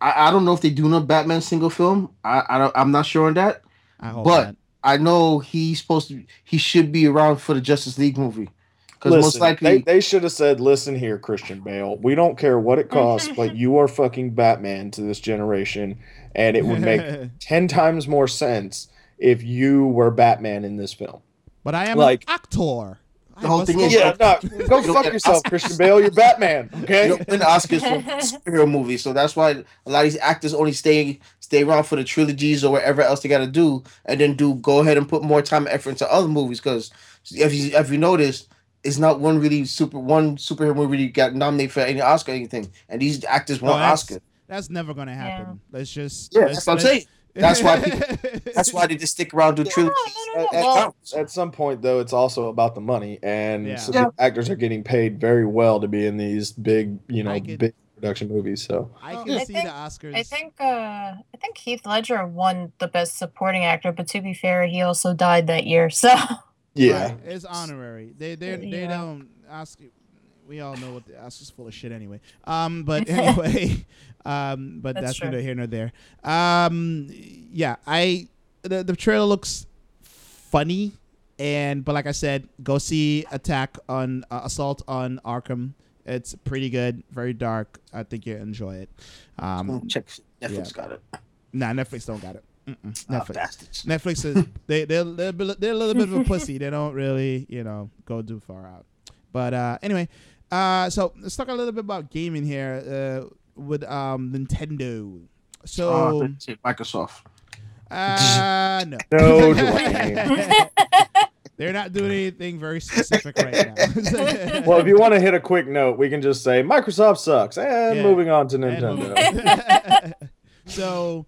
I, I don't know if they do no Batman single film. I, I don't, I'm not sure on that. I hope But- not. I know he's supposed to. He should be around for the Justice League movie because most Listen, likely they, they should have said, "Listen here, Christian Bale. We don't care what it costs, but you are fucking Batman to this generation, and it would make ten times more sense if you were Batman in this film." But I am Like- an actor. The whole thing is- go- Yeah, no, go fuck yourself, Oscars. Christian Bale. You're Batman, you okay? don't win Oscars for superhero movies, so that's why a lot of these actors only stay stay around for the trilogies or whatever else they got to do, and then do go ahead and put more time and effort into other movies. Because if you if you notice, it's not one really super one superhero movie really got nominated for any Oscar or anything, and these actors No, want that's- Oscar. That's never gonna happen. Let's just Yeah, let's- that's what I'm saying. That's why That's why they just stick around do No, trilogies. no, no, at- no. at Well- At some point, though, it's also about the money, and Yeah. so Yeah. the actors are getting paid very well to be in these big, you know, could- big production movies. So I can I see think- the Oscars. I think uh I think Heath Ledger won the best supporting actor, but to be fair, he also died that year. So yeah, Right, it's honorary. They they they don't ask. We all know what the Oscars full of shit anyway. Um, but anyway, um, but That's that's, neither here nor there. Um, yeah, I the the trailer looks funny, and but like I said, go see Attack on uh, Assault on Arkham. It's pretty good, very dark. I think you'll enjoy it. Um, Check Netflix yeah. got it. nah, Netflix don't got it. Mm-mm, Ah, Netflix. bastards. Netflix is they they're, they're they're a little bit of a pussy. They don't really you know go too far out. But uh, anyway, uh, so let's talk a little bit about gaming here uh, with um, Nintendo. So thought Microsoft. uh, no, No, Dwayne. they're not doing anything very specific right now. well, if you want to hit a quick note, we can just say Microsoft sucks, and Yeah. moving on to Nintendo. so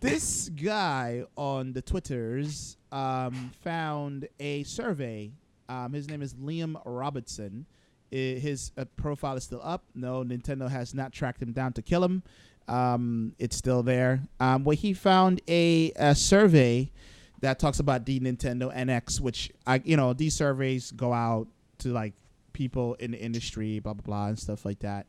this guy on the twitters um, found a survey. Um, his name is liam robertson I- his uh, profile is still up. No nintendo has not tracked him down to kill him. Um, it's still there. Um, where he found a, a survey that talks about the nintendo nx which i you know these surveys go out to like people in the industry blah blah blah and stuff like that.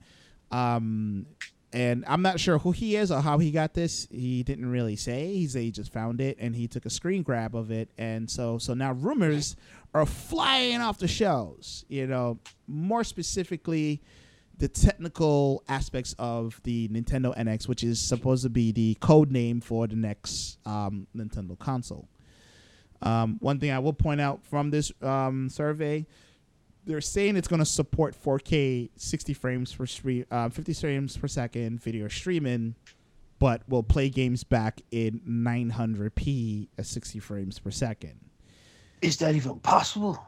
Um, and I'm not sure who he is or how he got this. He didn't really say. He said he just found it and he took a screen grab of it, and so so now rumors are flying off the shelves. You know, more specifically, the technical aspects of the Nintendo NX, which is supposed to be the code name for the next um, Nintendo console. Um, one thing I will point out from this um, survey they're saying it's going to support 4K 60 frames per stream, uh, 50 frames per second video streaming, but will play games back in 900p at 60 frames per second. Is that even possible?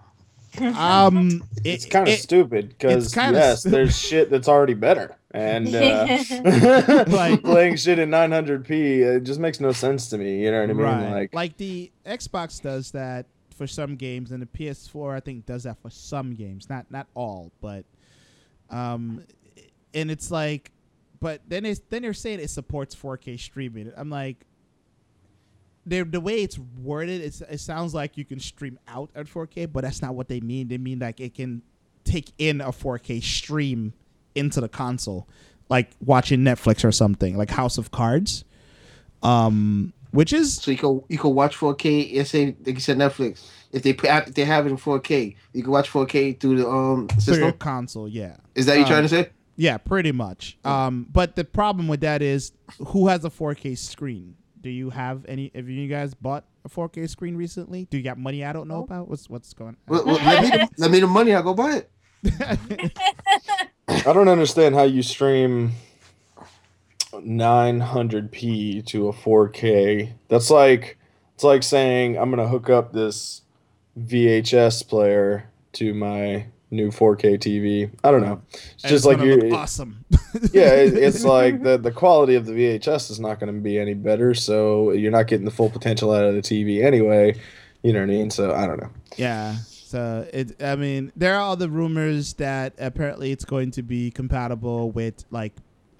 Um, it's kind of it- stupid because yes, stupid. there's shit that's already better, and uh, Like- playing shit in 900p it just makes no sense to me. You know what I mean? right. Like, Like, the Xbox does that for some games, and the PS4 I think does that for some games, not not all, but um, and it's like, but then it's then they're saying it supports 4K streaming. I'm like, they're, the way it's worded, it's, it sounds like you can stream out at 4K, but that's not what they mean. They mean like it can take in a 4K stream into the console, like watching Netflix or something, like House of Cards. Um, which is So you can you can watch 4K. Let's say like you said Netflix. If they put if they have it in 4K, you can watch 4K through the um through your console, yeah. Is that what you're um, trying to say? Yeah, pretty much. Um, but the problem with that is who has a 4K screen? Do you have any? Have you guys bought a 4K screen recently? Do you got money I don't know No. about? What's what's going Well, on? well, let, me the, let me the money. I'll go buy it. I don't understand how you stream 900p to a 4K. That's like it's like saying I'm gonna hook up this VHS player to my new 4K TV. I don't know. It's And just like you. look awesome. yeah, it, it's like the the quality of the VHS is not going to be any better, so you're not getting the full potential out of the TV anyway. You know what I mean? So I don't know. Yeah. So it. I mean, there are all the rumors that apparently it's going to be compatible with like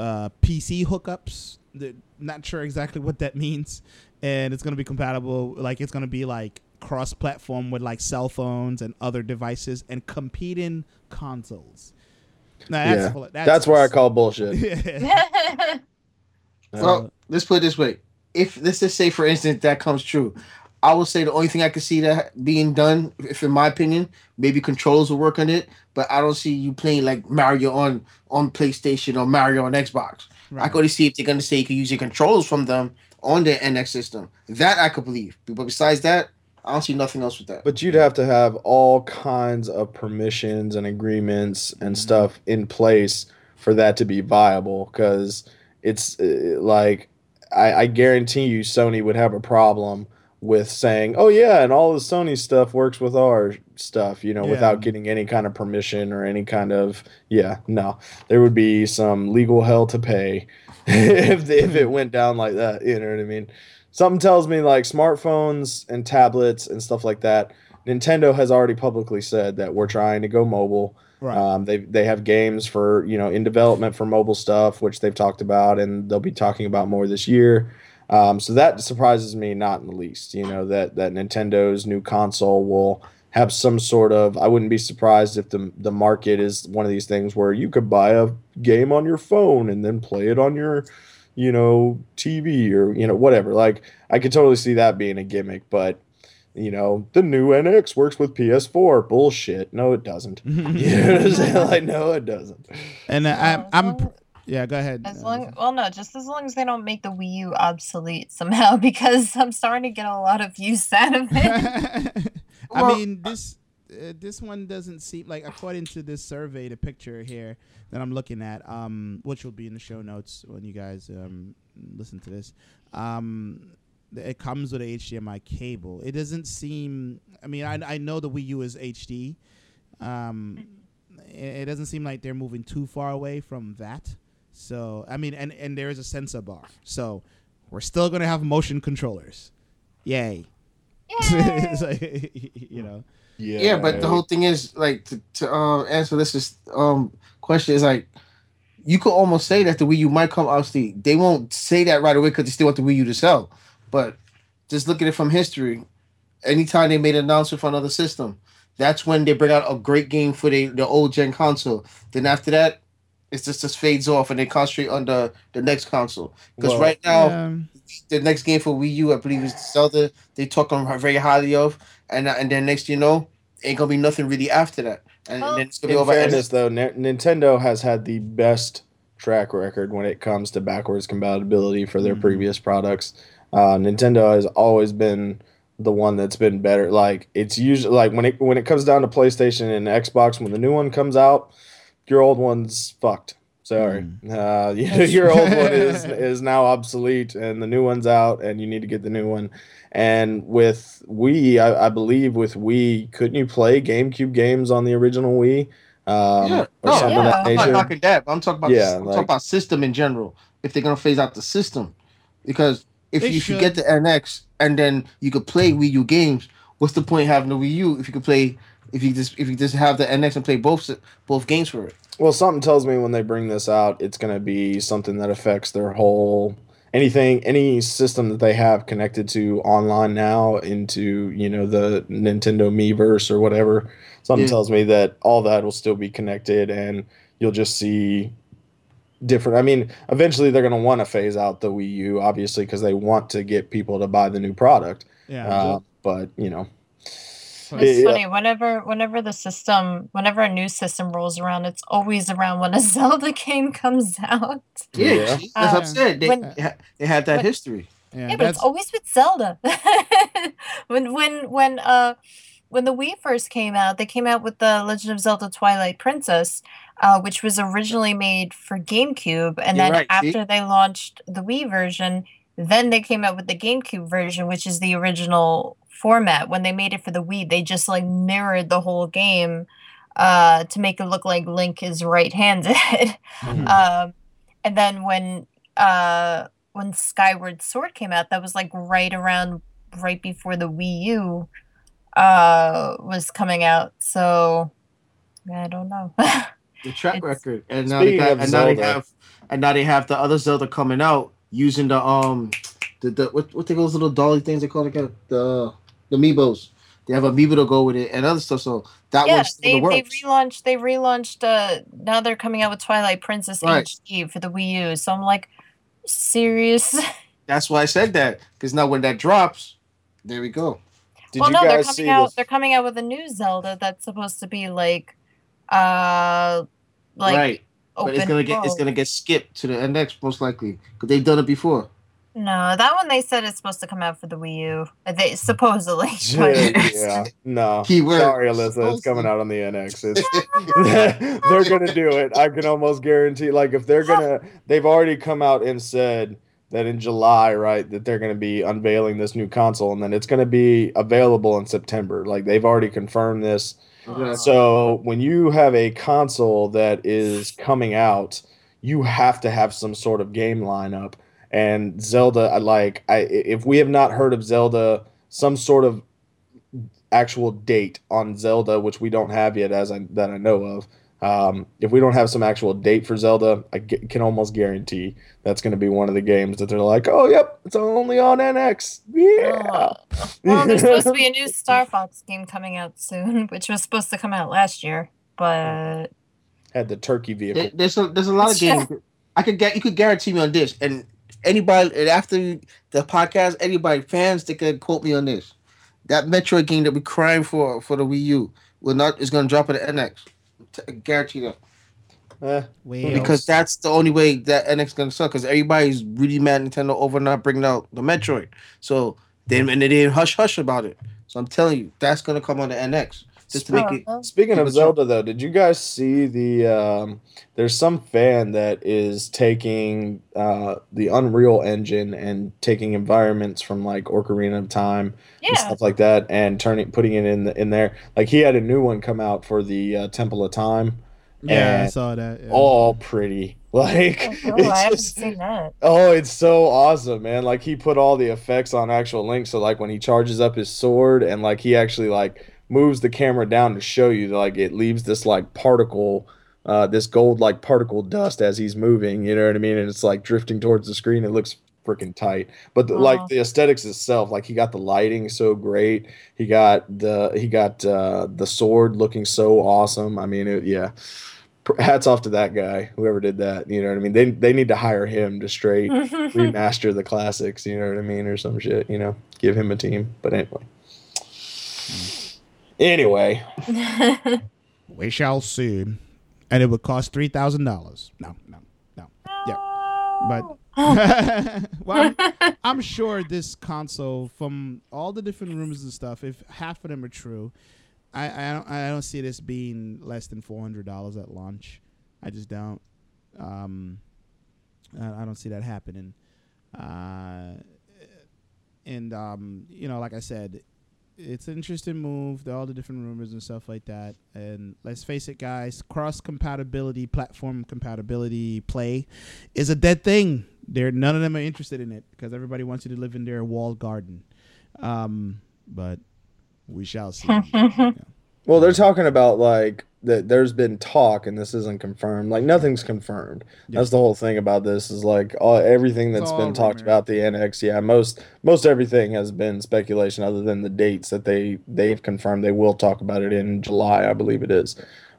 uh, PC hookups. They're not sure exactly what that means, and it's going to be compatible. Like it's going to be like cross-platform with like cell phones and other devices and competing consoles. Now, that's yeah, full of- that's, where I call bullshit. Yeah. Well, let's put it this way: if let's just say, for instance, that comes true, I would say the only thing I could see that being done, if in my opinion, maybe controllers will work on it, but I don't see you playing like Mario on on PlayStation or Mario on Xbox. I could only see if they're gonna say you can use your controllers from them on their NX system. That I could believe, but besides that, I don't see nothing else with that. But you'd have to have all kinds of permissions and agreements and Mhm. stuff in place for that to be viable. Because it's uh, like, I, I guarantee you, Sony would have a problem with saying, "Oh yeah, and all the Sony stuff works with our stuff," you know, Yeah. without getting any kind of permission or any kind of yeah. No, there would be some legal hell to pay if if it went down like that. You know what I mean? something tells me like smartphones and tablets and stuff like that Nintendo has already publicly said that we're trying to go mobile. Right. Um, they they have games for you know in development for mobile stuff, which they've talked about, and they'll be talking about more this year. Um, so that surprises me not in the least. You know that that Nintendo's new console will have some sort of. I wouldn't be surprised if the the market is one of these things where you could buy a game on your phone and then play it on your, you know, TV or you know whatever. Like I could totally see that being a gimmick, but you know the new NX works with PS4. Bullshit. No, it doesn't. You know what I'm saying? Like no, it doesn't. and uh, I'm, I'm, long- yeah. Go ahead. As uh, long, well, no, just as long as they don't make the Wii U obsolete somehow, because I'm starting to get a lot of use out of it. I Well- mean, this uh, this one doesn't seem like according to this survey, the picture here that I'm looking at, um, which will be in the show notes when you guys um listen to this. Um, it comes with a HDMI cable. It doesn't seem. I mean, I I know the Wii U is HD. Um, it, it doesn't seem like they're moving too far away from that. So I mean, and and there is a sensor bar. So we're still gonna have motion controllers. Yay. Yay! Like, you know. Yeah, Yeah, but the whole thing is like to, to uh, answer this is um question is like you could almost say that the Wii U might come obsolete. They won't say that right away because they still want the Wii U to sell. But just look at it from history. Anytime they made an announcement for another system, that's when they bring out a great game for the, the old gen console. Then after that, it's just just fades off and they concentrate on the, the next console. Because Well, right now, Um, the next game for Wii U, I believe, is Zelda. They talk on very highly of, and and then next you know, ain't gonna be nothing really after that, and, Well, then it's gonna be In over. And fairness, though, N- Nintendo has had the best track record when it comes to backwards compatibility for their Mhm. previous products. Uh, Nintendo has always been the one that's been better. Like it's usually like when it when it comes down to PlayStation and Xbox, when the new one comes out, your old one's fucked. Sorry, uh, you- your old one is is now obsolete, and the new one's out, and you need to get the new one. And with Wii, I, I believe with Wii, couldn't you play GameCube games on the original Wii? Um, yeah, or no, something yeah. of that I'm not nature? knocking that. But I'm talking about Yeah, I'm like- talking about system in general. If they're gonna phase out the system, because if you, if you get the NX and then you could play Wii U games, what's the point of having the Wii U if you could play if you just if you just have the NX and play both both games for it? Well, something tells me when they bring this out, it's going to be something that affects their whole anything, any system that they have connected to online now into you know the Nintendo Miiverse or whatever. Something Yeah. tells me that all that will still be connected, and you'll just see different. I mean, eventually they're going to want to phase out the Wii U, obviously, because they want to get people to buy the new product. yeah. Uh, but you know, It's Yeah. funny. Whenever, whenever the system, whenever a new system rolls around, it's always around when a Zelda game comes out. Yeah, Yeah. see? that's what I Um, said. They, when- they ha- they have that when- history. yeah, Yeah, but it's always with Zelda. when when when uh when the Wii first came out, they came out with the Legend of Zelda Twilight Princess, uh, which was originally made for GameCube, and You're then right, see? after they launched the Wii version, then they came out with the GameCube version, which is the original format. When they made it for the Wii, they just like mirrored the whole game uh, to make it look like Link is right-handed. Mhm. um, and then when uh, when Skyward Sword came out, that was like right around right before the Wii U uh, was coming out. So I don't know. the track It's- record, and now they Speaking got, and now they have, and now they have the other Zelda coming out using the um, the, the what what they those little dolly things they call it again? the the amiibos. They have amiibo to go with it and other stuff. So that yeah, still they, the they relaunched. They relaunched. Uh, now they're coming out with Twilight Princess Right. HD for the Wii U. So I'm like, serious? That's why I said that because now when that drops, there we go. did well, you no, they're guys coming see out. this? They're coming out with a new Zelda that's supposed to be like, uh, like right, but it's gonna get it's gonna get skipped to the NX most likely because they've done it before. No, that one they said it's supposed to come out for the Wii U. Uh, They supposedly. Yeah, yeah, no. Keyword. Sorry, Alyssa, it's coming out on the NX. It's, they're gonna do it. I can almost guarantee. Like, if they're gonna, they've already come out and said that in July, right, that they're gonna be unveiling this new console, and then it's gonna be available in September. Like, they've already confirmed this. Okay. So when you have a console that is coming out, you have to have some sort of game lineup. And Zelda, I like, I if we have not heard of Zelda, some sort of actual date on Zelda, which we don't have yet, as I that I know of. Um, if we don't have some actual date for Zelda, I g- can almost guarantee that's going to be one of the games that they're like, "Oh, yep, it's only on NX." Yeah. Well, there's supposed to be a new Star Fox game coming out soon, which was supposed to come out last year, but Had the turkey vehicle. There's a there's a lot of games. I could get you could guarantee me on this, and anybody after the podcast, anybody fans they could quote me on this. That Metroid game that we're crying for for the Wii U will not is going to drop at the NX. I guarantee that Eh, Wait, because that's the only way that NX is going to suck. Because everybody's really mad Nintendo over not bringing out the Metroid. So then and they didn't hush hush about it. So I'm telling you, that's going to come on the NX just to make. Oh, Speaking of. Zelda, though, did you guys see the? Um, there's some fan that is taking uh, the Unreal Engine and taking environments from like Ocarina of Time and yeah. stuff like that, and turning putting it in the, in there. Like he had a new one come out for the uh, Temple of Time, yeah, I saw that. yeah. all pretty. Like Oh, it's I haven't just- seen that. Oh, it's so awesome, man. Like he put all the effects on actual Link, so like when he charges up his sword and like he actually like moves the camera down to show you that like it leaves this like particle uh this gold like particle dust as he's moving, you know what I mean? And it's like drifting towards the screen. It looks freaking tight. But the, like the aesthetics itself, like he got the lighting so great. He got the he got uh the sword looking so awesome. I mean, it, yeah. Hats off to that guy, whoever did that. You know what I mean? They they need to hire him to straight remaster the classics, you know what I mean, or some shit, you know, give him a team. But anyway. Anyway, We shall see. And it would cost three thousand dollars. No, no, no. Yeah, but well, I'm, I'm sure this console, from all the different rumors and stuff, if half of them are true, I I don't I don't see this being less than four hundred dollars at launch. I just don't. Um, I, I don't see that happening. Uh, and um, you know, like I said, it's an interesting move. All the different rumors and stuff like that. And let's face it, guys, cross compatibility, platform compatibility, play is a dead thing. They're none of them are interested in it because everybody wants you to live in their walled garden. Um, but we shall see. well, they're talking about like that. There's been talk, and this isn't confirmed. Like nothing's confirmed. Yeah. That's the whole thing about this. Is like all, everything It's that's all been talked about the NX. Yeah, most most everything has been speculation, other than the dates that they they've confirmed. They will talk about it in July, I believe it is.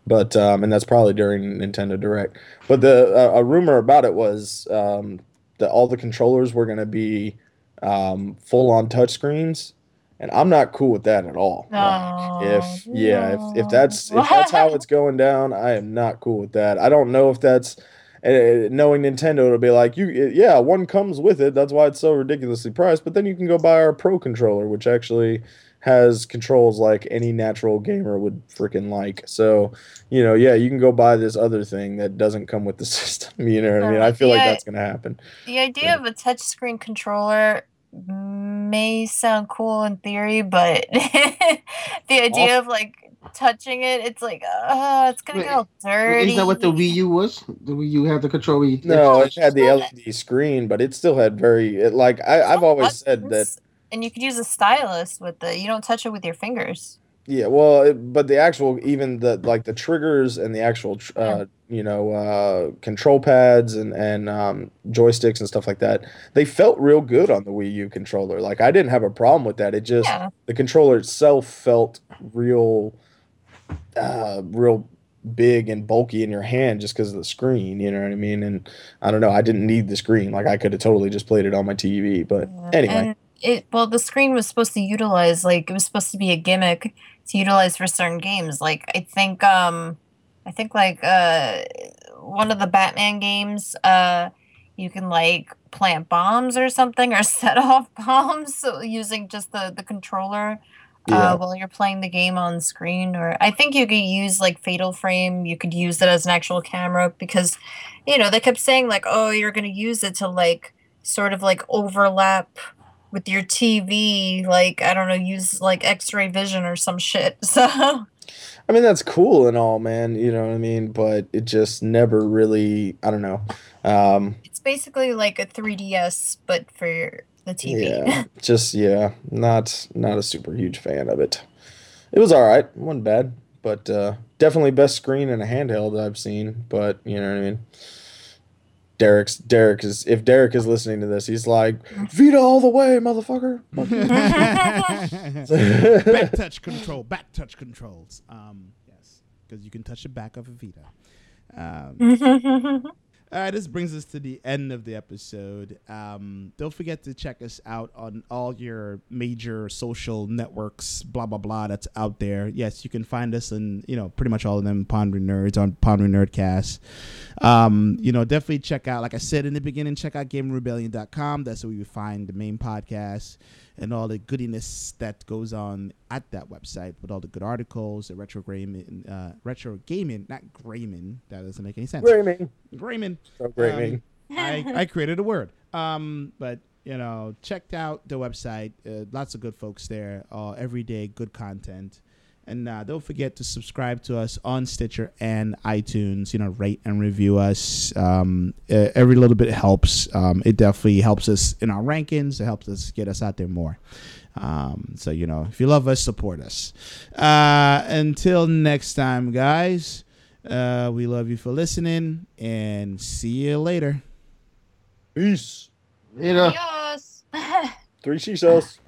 But um, and that's probably during Nintendo Direct. But the uh, a rumor about it was um, that all the controllers were going to be um, full on touchscreens, and I'm not cool with that at all. Like, if yeah, if, if that's if that's how it's going down, I am not cool with that. I don't know if that's uh, knowing Nintendo, it'll be like you, eh, yeah, one comes with it. That's why it's so ridiculously priced. But then you can go buy our Pro controller, which actually has controls like any natural gamer would freaking like. So, you know, yeah, you can go buy this other thing that doesn't come with the system. You know what I mean? I uh, feel like Yeah. that's gonna happen. The idea of a touchscreen controller may sound cool in theory, but the idea of like touching it, it's like, uh, it's gonna Wait, get all dirty. Isn't that what the Wii U was? The Wii U had the control. where you- No, it had the LED screen, but it still had very it, like I, I've always said that. And you could use a stylus with the. You don't touch it with your fingers. Yeah, well, it, but the actual even the like the triggers and the actual tr- uh, you know uh, control pads and and um, joysticks and stuff like that, they felt real good on the Wii U controller. Like I didn't have a problem with that. It just Yeah. the controller itself felt real, uh, real big and bulky in your hand just because of the screen. You know what I mean? And I don't know. I didn't need the screen. Like I could have totally just played it on my TV. But Yeah, anyway, And it well, the screen was supposed to utilize like it was supposed to be a gimmick to utilize for certain games. Like I think um I think like uh one of the Batman games uh you can like plant bombs or something or set off bombs using just the the controller Yeah. uh, while you're playing the game on screen or i think you could use like fatal frame you could use it as an actual camera because you know they kept saying like oh you're going to use it to like sort of like overlap with your tv like i don't know use like x-ray vision or some shit so I mean, that's cool and all, man. You know what I mean? But it just never really, I don't know. Um, it's basically like a 3ds but for the tv yeah, just, yeah, not, not a super huge fan of it. it was all right. Wasn't bad, but uh, definitely best screen in a handheld I've seen. But you know what I mean. Derek's Derek is if Derek is listening to this, he's like Vita all the way, motherfucker. back touch control, back touch controls. Um, yes, because you can touch the back of a Vita. Um, all right, this brings us to the end of the episode. Um, don't forget to check us out on all your major social networks, blah blah blah. That's out there. Yes, you can find us on you know pretty much all of them. Pondering Nerds on Pondering Nerdcast. Um, you know, definitely check out. Like I said in the beginning, check out GameRebellion.com. That's where you find the main podcast and all the goodiness that goes on at that website with all the good articles, the retro gaming, uh, retro gaming, not Grayman. That doesn't make any sense. Grayman. Grayman. So Grayman. Um, I, I created a word. Um, but you know, checked out the website. Uh, lots of good folks there. Uh, every day, good content. And uh, don't forget to subscribe to us on Stitcher and iTunes. You know, rate and review us. Um, every little bit helps. Um, it definitely helps us in our rankings. It helps us get us out there more. Um, so you know, if you love us, support us. Uh, until next time, guys. Uh, we love you for listening, and see you later. Peace. You know. Adios. Three seashells.